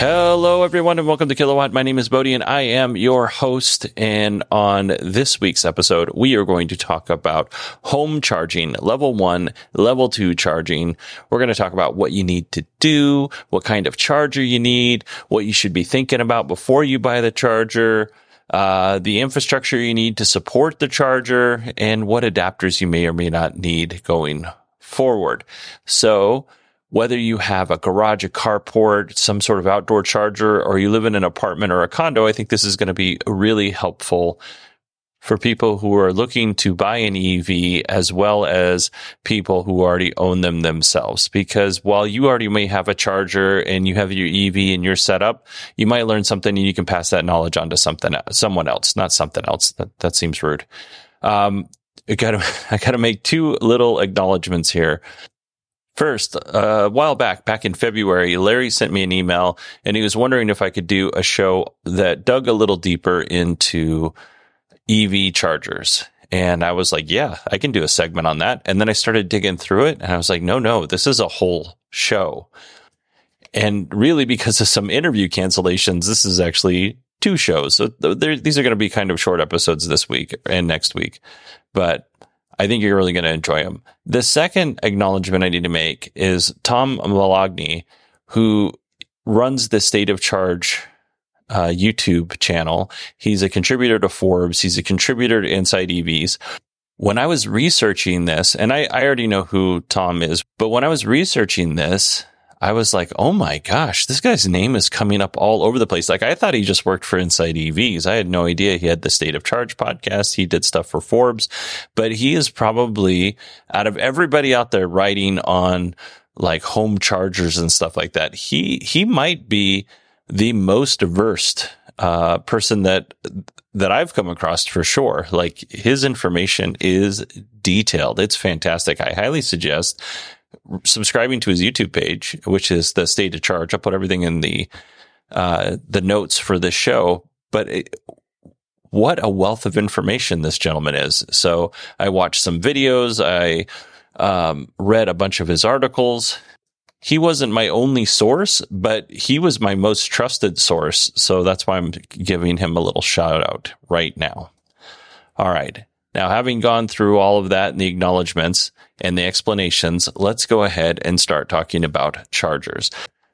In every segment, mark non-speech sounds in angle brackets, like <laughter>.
Hello, everyone, and welcome to Kilowatt. My name is Bodie, and I am your host. And on this week's episode, we are going to talk about home charging, level one, level two charging. We're going to talk about what you need to do, what kind of charger you need, what you should be thinking about before you buy the charger, uh, the infrastructure you need to support the charger, and what adapters you may or may not need going forward. So, whether you have a garage, a carport, some sort of outdoor charger, or you live in an apartment or a condo, I think this is going to be really helpful for people who are looking to buy an EV as well as people who already own them themselves. Because while you already may have a charger and you have your EV and your setup, you might learn something and you can pass that knowledge on to something, someone else, not something else. That, that seems rude. Um, I gotta, <laughs> I gotta make two little acknowledgments here. First, uh, a while back, back in February, Larry sent me an email and he was wondering if I could do a show that dug a little deeper into EV chargers. And I was like, yeah, I can do a segment on that. And then I started digging through it and I was like, no, no, this is a whole show. And really, because of some interview cancellations, this is actually two shows. So these are going to be kind of short episodes this week and next week. But I think you're really going to enjoy them. The second acknowledgement I need to make is Tom Moloughney, who runs the State of Charge uh, YouTube channel. He's a contributor to Forbes. He's a contributor to Inside EVs. When I was researching this, and I, I already know who Tom is, but when I was researching this, I was like, oh my gosh, this guy's name is coming up all over the place. Like I thought he just worked for Inside EVs. I had no idea he had the State of Charge podcast. He did stuff for Forbes, but he is probably out of everybody out there writing on like home chargers and stuff like that. He, he might be the most versed uh, person that that I've come across for sure. Like his information is detailed. It's fantastic. I highly suggest subscribing to his YouTube page, which is the state of charge. I'll put everything in the uh, the notes for this show. But it, what a wealth of information this gentleman is. So I watched some videos. I um, read a bunch of his articles. He wasn't my only source, but he was my most trusted source. So that's why I'm giving him a little shout out right now. All right. Now, having gone through all of that and the acknowledgments and the explanations, let's go ahead and start talking about chargers.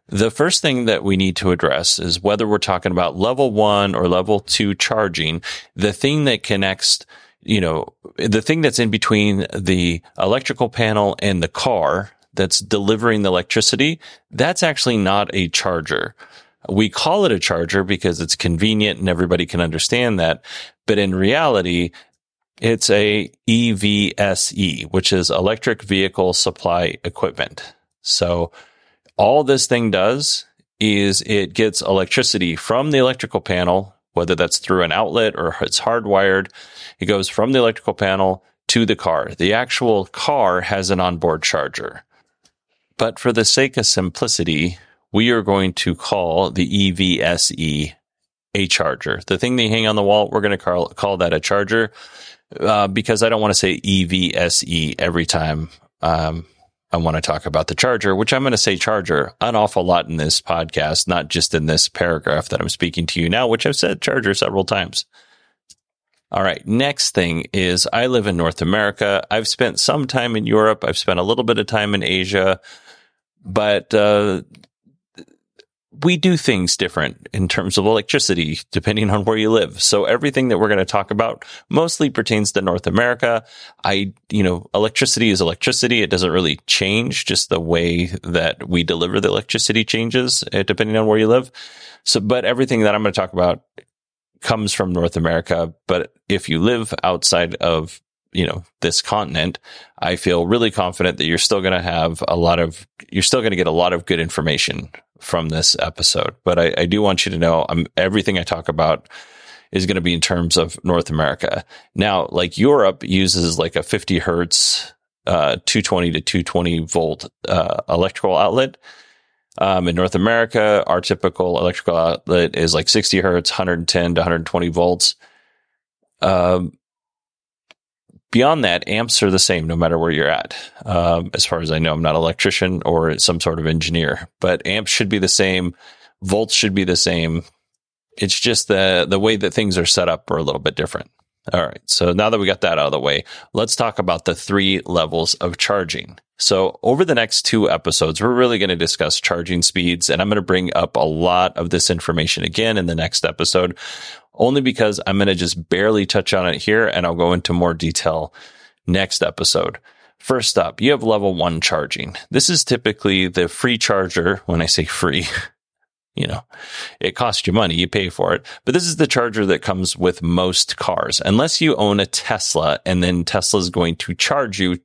The first thing that we need to address is whether we're talking about level one or level two charging, the thing that connects, you know, the thing that's in between the electrical panel and the car that's delivering the electricity, that's actually not a charger. We call it a charger because it's convenient and everybody can understand that. But in reality, it's a EVSE, which is electric vehicle supply equipment. So all this thing does is it gets electricity from the electrical panel, whether that's through an outlet or it's hardwired. It goes from the electrical panel to the car. The actual car has an onboard charger. But for the sake of simplicity, we are going to call the EVSE a charger. The thing they hang on the wall, we're going to call, call that a charger uh, because I don't want to say EVSE every time. Um, I want to talk about the charger, which I'm going to say charger an awful lot in this podcast, not just in this paragraph that I'm speaking to you now, which I've said charger several times. All right. Next thing is I live in North America. I've spent some time in Europe. I've spent a little bit of time in Asia, but uh, we do things different in terms of electricity depending on where you live. So everything that we're going to talk about mostly pertains to North America. I, you know, electricity is electricity. It doesn't really change just the way that we deliver the electricity changes uh, depending on where you live. So, but everything that I'm going to talk about comes from North America. But if you live outside of you know this continent i feel really confident that you're still going to have a lot of you're still going to get a lot of good information from this episode. But I, I do want you to know I'm, everything I talk about is going to be in terms of North America. Now, like Europe uses like a 50 hertz, uh, 220 to 220 volt, uh, electrical outlet. Um, in North America, our typical electrical outlet is like 60 hertz, 110 to 120 volts. Um, beyond that, amps are the same no matter where you're at. Um, as far as I know, I'm not an electrician or some sort of engineer, but amps should be the same. Volts should be the same. It's just the the way that things are set up are a little bit different. All right. So now that we got that out of the way, let's talk about the three levels of charging. So over the next two episodes, we're really going to discuss charging speeds and I'm going to bring up a lot of this information again in the next episode only because I'm going to just barely touch on it here and I'll go into more detail next episode. First up, you have level one charging. This is typically the free charger. When I say free, <laughs> you know, it costs you money. You pay for it. But this is the charger that comes with most cars. Unless you own a Tesla and then Tesla is going to charge you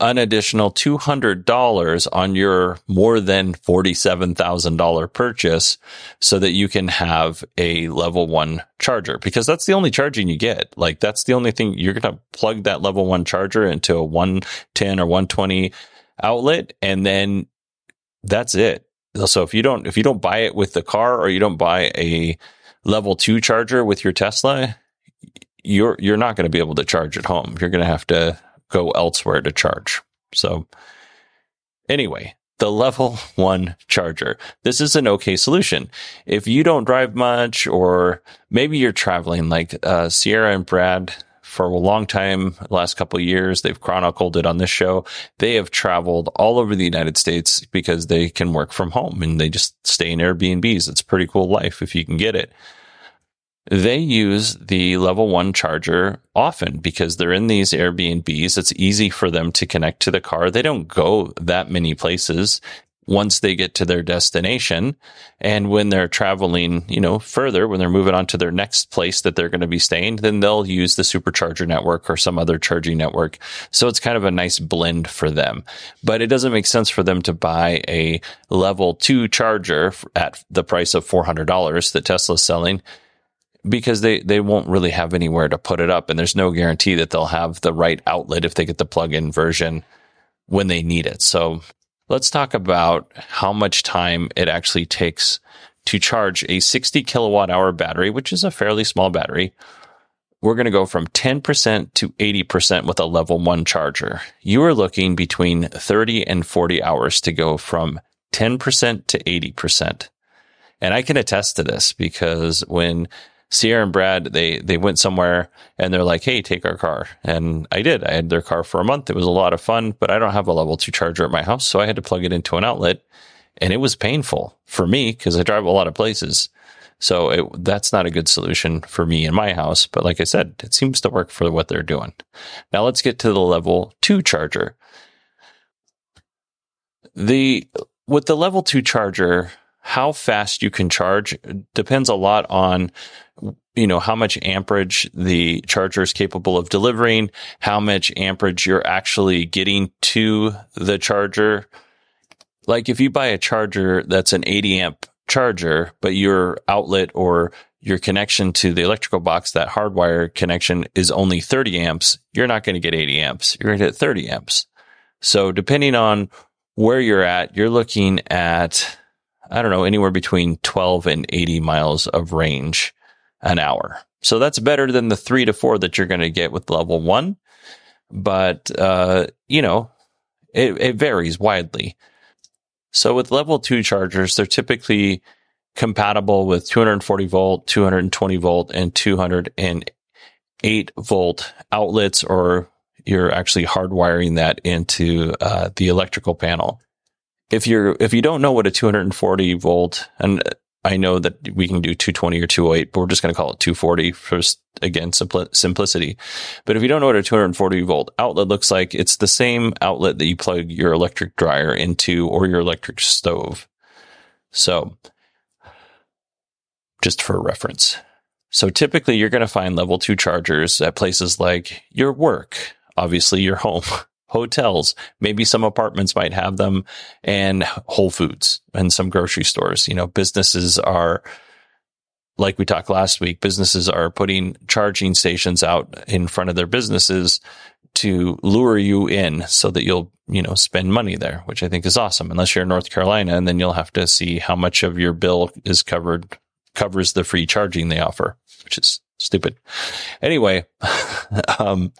an additional $200 on your more than $47,000 purchase so that you can have a level one charger because that's the only charging you get. Like that's the only thing you're going to plug that level one charger into a 110 or 120 outlet and then that's it. So if you don't, if you don't buy it with the car or you don't buy a level two charger with your Tesla, you're, you're not going to be able to charge at home. You're going to have to go elsewhere to charge. So anyway, the level <laughs> one charger. This is an okay solution. If you don't drive much, or maybe you're traveling like uh, Sierra and Brad for a long time, last couple years, they've chronicled it on this show. They have traveled all over the United States because they can work from home and they just stay in Airbnbs. It's a pretty cool life if you can get it they use the level one charger often because they're in these Airbnbs. It's easy for them to connect to the car. They don't go that many places once they get to their destination. And when they're traveling, you know, further, when they're moving on to their next place that they're going to be staying, then they'll use the supercharger network or some other charging network. So it's kind of a nice blend for them. But it doesn't make sense for them to buy a level two charger at the price of $400 that Tesla's selling because they, they won't really have anywhere to put it up. And there's no guarantee that they'll have the right outlet if they get the plug in version when they need it. So let's talk about how much time it actually takes to charge a 60 kilowatt hour battery, which is a fairly small battery. We're going to go from 10% to 80% with a level one charger. You are looking between 30 and 40 hours to go from 10% to 80%. And I can attest to this because when Sierra and Brad, they they went somewhere and they're like, "Hey, take our car." And I did. I had their car for a month. It was a lot of fun, but I don't have a level 2 charger at my house, so I had to plug it into an outlet, and it was painful for me because I drive a lot of places. So it, that's not a good solution for me in my house, but like I said, it seems to work for what they're doing. Now let's get to the level 2 charger. The with the level 2 charger, how fast you can charge depends a lot on you know how much amperage the charger is capable of delivering how much amperage you're actually getting to the charger. Like if you buy a charger that's an 80 amp charger but your outlet or your connection to the electrical box that hardwire connection is only 30 amps you're not going to get 80 amps you're going to get 30 amps. So depending on where you're at you're looking at I don't know, anywhere between 12 and 80 miles of range an hour. So that's better than the three to four that you're going to get with level one. But, uh, you know, it, it varies widely. So with level two chargers, they're typically compatible with 240 volt, 220 volt, and 208 volt outlets, or you're actually hardwiring that into uh, the electrical panel. If you're if you don't know what a 240 volt, and I know that we can do 220 or 208, but we're just going to call it 240 for again simpli- simplicity. But if you don't know what a 240 volt outlet looks like, it's the same outlet that you plug your electric dryer into or your electric stove. So, just for reference. So typically you're going to find level two chargers at places like your work, obviously your home, <laughs> hotels, maybe some apartments might have them and Whole Foods and some grocery stores. You know, businesses are like we talked last week, businesses are putting charging stations out in front of their businesses to lure you in so that you'll, you know, spend money there, which I think is awesome. Unless you're in North Carolina and then you'll have to see how much of your bill is covered, covers the free charging they offer, which is stupid. Anyway, <laughs> um,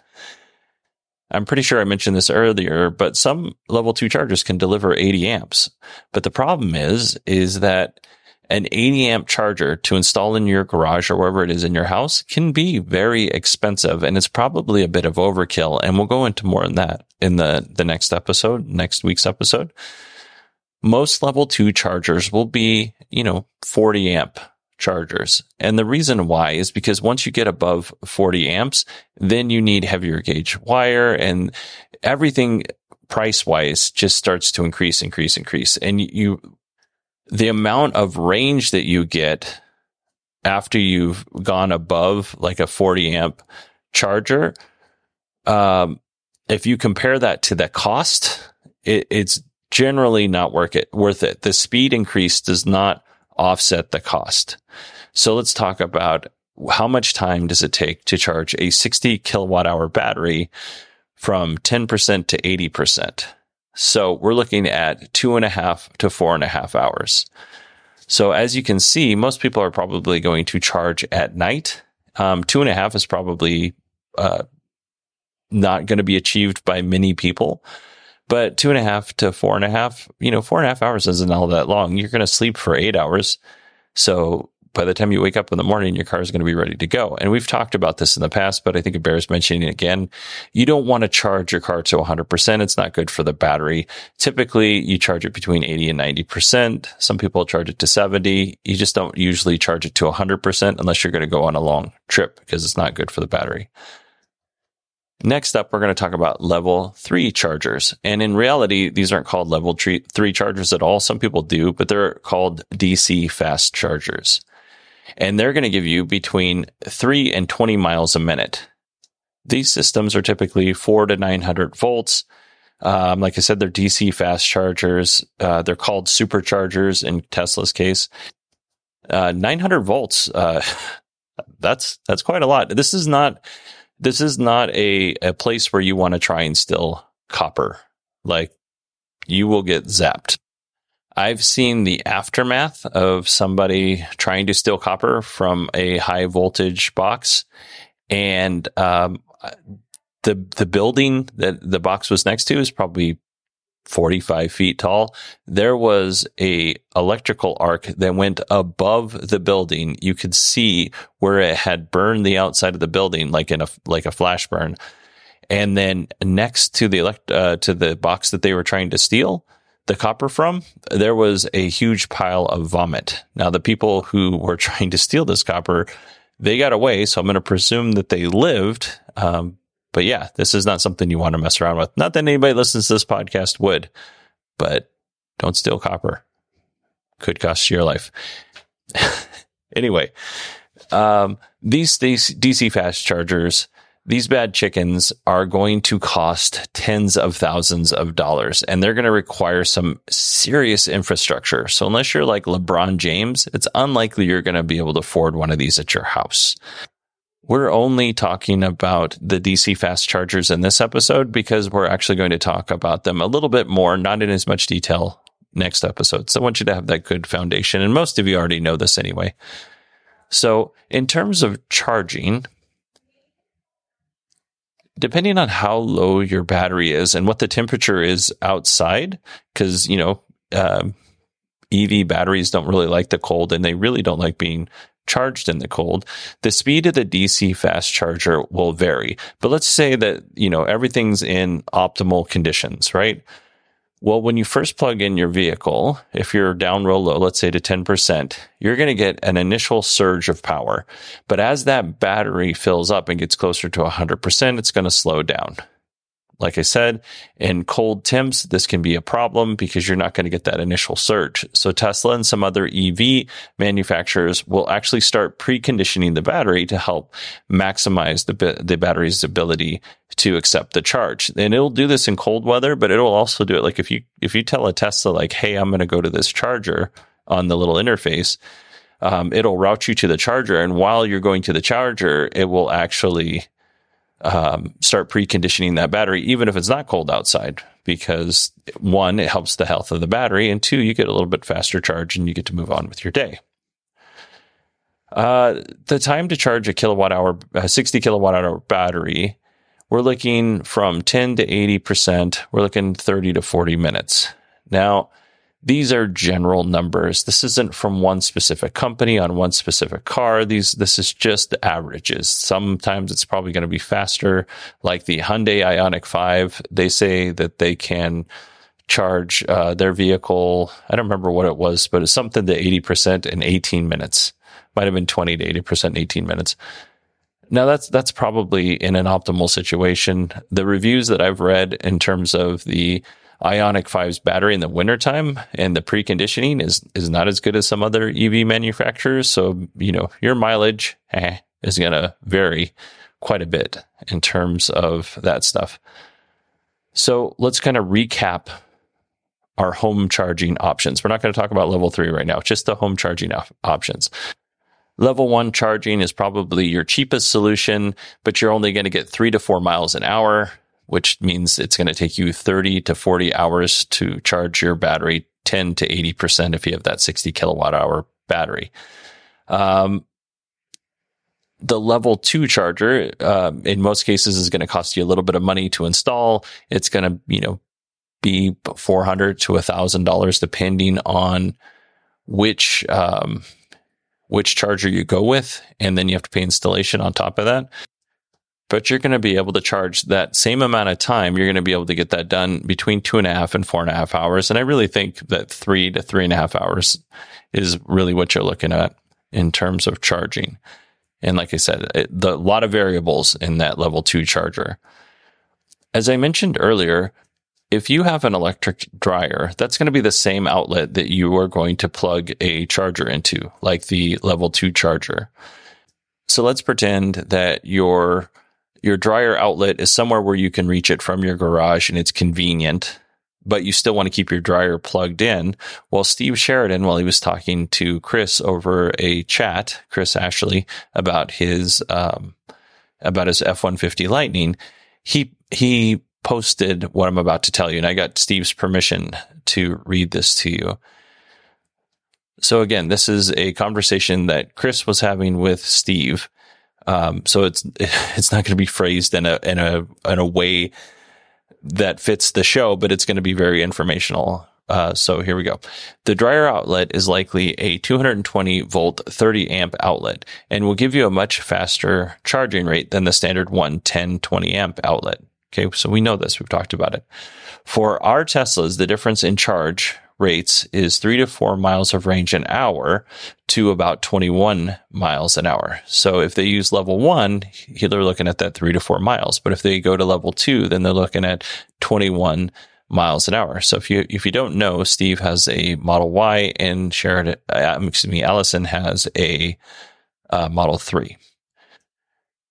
I'm pretty sure I mentioned this earlier, but some level two chargers can deliver 80 amps. But the problem is, is that an 80 amp charger to install in your garage or wherever it is in your house can be very expensive and it's probably a bit of overkill. And we'll go into more on that in the, the next episode, next week's episode. Most level two chargers will be, you know, 40 amp chargers. And the reason why is because once you get above 40 amps, then you need heavier gauge wire and everything price wise just starts to increase, increase, increase. And you, the amount of range that you get after you've gone above like a 40 amp charger, um, if you compare that to the cost, it, it's generally not it. Worth it. The speed increase does not offset the cost. So let's talk about how much time does it take to charge a 60 kilowatt hour battery from 10% to 80%. So we're looking at two and a half to four and a half hours. So as you can see, most people are probably going to charge at night. Um, two and a half is probably uh, not going to be achieved by many people. But two and a half to four and a half, you know, four and a half hours isn't all that long. You're going to sleep for eight hours. So by the time you wake up in the morning, your car is going to be ready to go. And we've talked about this in the past, but I think it bears mentioning again. You don't want to charge your car to 100%. It's not good for the battery. Typically, you charge it between 80 and 90%. Some people charge it to 70. You just don't usually charge it to 100% unless you're going to go on a long trip because it's not good for the battery. Next up, we're going to talk about level three chargers. And in reality, these aren't called level three chargers at all. Some people do, but they're called DC fast chargers. And they're going to give you between three and 20 miles a minute. These systems are typically four to 900 volts. Um, like I said, they're DC fast chargers. Uh, they're called superchargers in Tesla's case. Uh, 900 volts. Uh, <laughs> that's, that's quite a lot. This is not, this is not a, a place where you want to try and steal copper. Like you will get zapped. I've seen the aftermath of somebody trying to steal copper from a high voltage box, and um, the the building that the box was next to is probably 45 feet tall. There was a electrical arc that went above the building. You could see where it had burned the outside of the building, like in a, like a flash burn. And then next to the elect, uh, to the box that they were trying to steal the copper from, there was a huge pile of vomit. Now, the people who were <laughs> trying to steal this copper, they got away. So I'm going to presume that they lived. Um, but yeah, this is not something you want to mess around with. Not that anybody listens to this podcast would, but don't steal copper. Could cost you your life. <laughs> anyway, um, these, these DC fast chargers, these bad chickens are going to cost tens of thousands of dollars and they're going to require some serious infrastructure. So unless you're like LeBron James, it's unlikely you're going to be able to afford one of these at your house. We're only talking about the DC fast chargers in this episode because we're actually going to talk about them a little bit more, not in as much detail next episode. So I want you to have that good foundation. And most of you already know this anyway. So, in terms of charging, depending on how low your battery is and what the temperature is outside, because, you know, um, EV batteries don't really like the cold and they really don't like being charged in the cold, the speed of the DC fast charger will vary. But let's say that, you know, everything's in optimal conditions, right? Well, when you first plug in your vehicle, if you're down real low, let's say to 10%, you're going to get an initial surge of power. But as that battery fills up and gets closer to 100%, it's going to slow down. Like I said, in cold temps, this can be a problem because you're not going to get that initial surge. So Tesla and some other EV manufacturers will actually start preconditioning the battery to help maximize the, the battery's ability to accept the charge. And it'll do this in cold weather, but it'll also do it like if you, if you tell a Tesla like, Hey, I'm going to go to this charger on the little interface, um, it'll route you to the charger. And while you're going to the charger, it will actually um, start preconditioning that battery, even if it's not cold outside, because one, it helps the health of the battery, and two, you get a little bit faster charge and you get to move on with your day. Uh, the time to charge a kilowatt hour, a 60 kilowatt hour battery, we're looking from 10 to 80%. We're looking 30 to 40 minutes. Now, these are general numbers. This isn't from one specific company on one specific car. These, this is just the averages. Sometimes it's probably going to be faster. Like the Hyundai Ioniq 5, they say that they can charge uh, their vehicle. I don't remember what it was, but it's something to 80% in 18 minutes. Might have been 20 to 80% in 18 minutes. Now that's that's probably in an optimal situation. The reviews that I've read in terms of the Ioniq 5's battery in the wintertime and the preconditioning is is not as good as some other EV manufacturers. So, you know, your mileage eh, is going to vary quite a bit in terms of that stuff. So, let's kind of recap our home charging options. We're not going to talk about level 3 right now, just the home charging op- options. Level one charging is probably your cheapest solution, but you're only going to get three to four miles an hour which means it's going to take you 30 to 40 hours to charge your battery 10 to 80% if you have that 60 kilowatt hour battery. Um, the level two charger, uh, in most cases is going to cost you a little bit of money to install. It's going to, you know, be 400 to a thousand dollars depending on which, um, which charger you go with. And then you have to pay installation on top of that but you're going to be able to charge that same amount of time. You're going to be able to get that done between two and a half and four and a half hours. And I really think that three to three and a half hours is really what you're looking at in terms of charging. And like I said, the lot of variables in that level two charger. As I mentioned earlier, if you have an electric dryer, that's going to be the same outlet that you are going to plug a charger into, like the level two charger. So let's pretend that your your dryer outlet is somewhere where you can reach it from your garage and it's convenient, but you still want to keep your dryer plugged in. Well, Steve Sheridan, while he was talking to Chris over a chat, Chris Ashley, about his, um, about his F-150 Lightning, he, he posted what I'm about to tell you. And I got Steve's permission to read this to you. So again, this is a conversation that Chris was having with Steve um, so it's <laughs> it's not going to be phrased in a in a in a way that fits the show, but it's going to be very informational. Uh, so here we go. The dryer outlet is likely a 220 volt 30 amp outlet and will give you a much faster charging rate than the standard 110 20 amp outlet. Okay. So we know this. We've talked about it. For our Teslas, the difference in charge rates is three to four miles of range an hour to about 21 miles an hour. So if they use level one, they're looking at that three to four miles. But if they go to level two, then they're looking at 21 miles an hour. So if you, if you don't know, Steve has a Model Y and Sheridan, uh, excuse me, Allison has a uh, Model 3.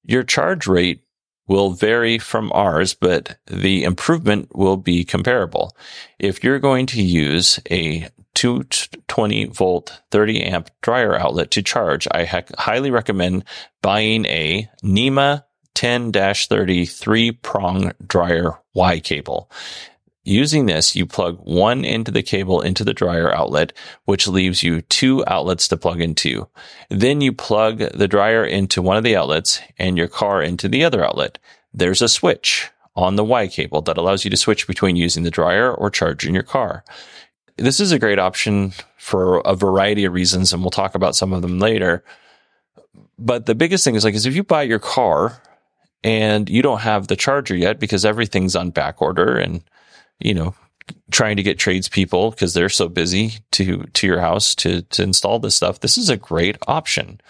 Your charge rate will vary from ours, but the improvement will be comparable. If you're going to use a 220 volt 30 amp dryer outlet to charge, I ha- highly recommend buying a NEMA 10-30 three prong dryer Y cable. Using this, you plug one into the cable into the dryer outlet, which leaves you two outlets to plug into. Then you plug the dryer into one of the outlets and your car into the other outlet. There's a switch on the Y cable that allows you to switch between using the dryer or charging your car. This is a great option for a variety of reasons, and we'll talk about some of them later. But the biggest thing is like, is if you buy your car and you don't have the charger yet because everything's on back order and, you know, trying to get tradespeople because they're so busy to, to your house to, to install this stuff. This is a great option.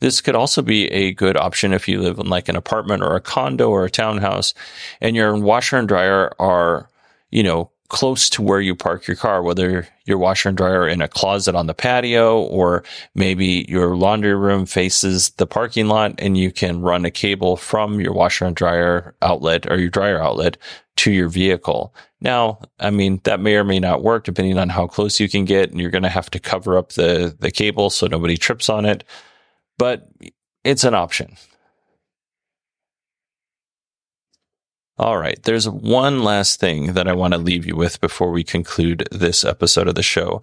This could also be a good option if you live in like an apartment or a condo or a townhouse and your washer and dryer are, you know, close to where you park your car, whether your washer and dryer in a closet on the patio or maybe your laundry room faces the parking lot and you can run a cable from your washer and dryer outlet or your dryer outlet to your vehicle. Now, I mean, that may or may not work depending on how close you can get and you're going to have to cover up the, the cable so nobody trips on it, but it's an option. All right. There's one last thing that I want to leave you with before we conclude this episode of the show.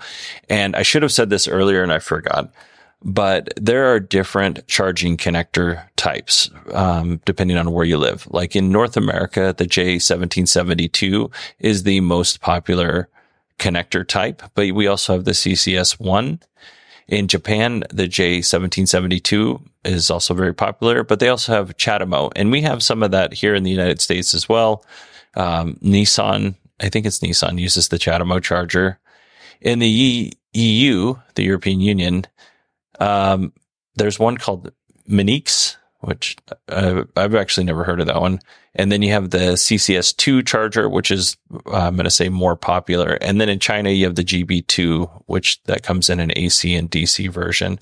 And I should have said this earlier and I forgot, but there are different charging connector types, um, depending on where you live. Like in North America, the J1772 is the most popular connector type, but we also have the CCS1 in Japan, the J1772 is also very popular, but they also have CHAdeMO, and we have some of that here in the United States as well. Um, Nissan, I think it's Nissan, uses the CHAdeMO charger. In the EU, the European Union, um, there's one called Minix, which uh, I've actually never heard of that one. And then you have the CCS2 charger, which is, uh, I'm going to say more popular. And then in China, you have the GB2, which that comes in an AC and DC version.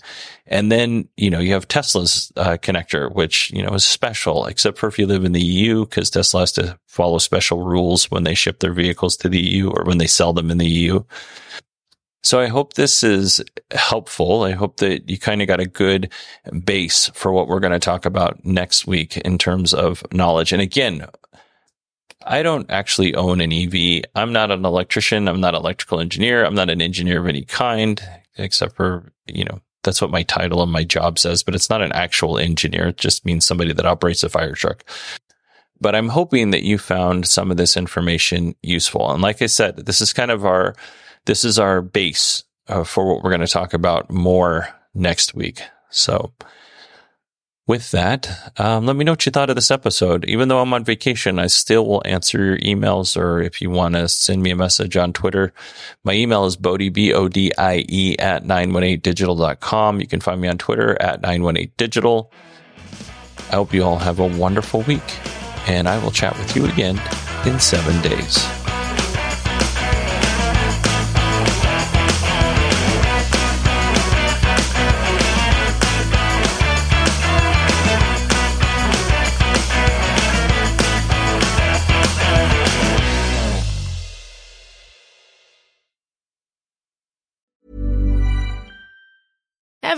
And then, you know, you have Tesla's uh, connector, which, you know, is special, except for if you live in the EU, because Tesla has to follow special rules when they ship their vehicles to the EU or when they sell them in the EU. So I hope this is helpful. I hope that you kind of got a good base for what we're going to talk about next week in terms of knowledge. And again, I don't actually own an EV. I'm not an electrician. I'm not an electrical engineer. I'm not an engineer of any kind, except for, you know, that's what my title and my job says, but it's not an actual engineer. It just means somebody that operates a fire truck. But I'm hoping that you found some of this information useful. And like I said, this is kind of our this is our base uh, for what we're going to talk about more next week. So, with that, um, let me know what you thought of this episode. Even though I'm on vacation, I still will answer your emails, or if you want to send me a message on Twitter, my email is bodie, B-O-D-I-E at 918digital.com. You can find me on Twitter at 918digital. I hope you all have a wonderful week, and I will chat with you again in seven days.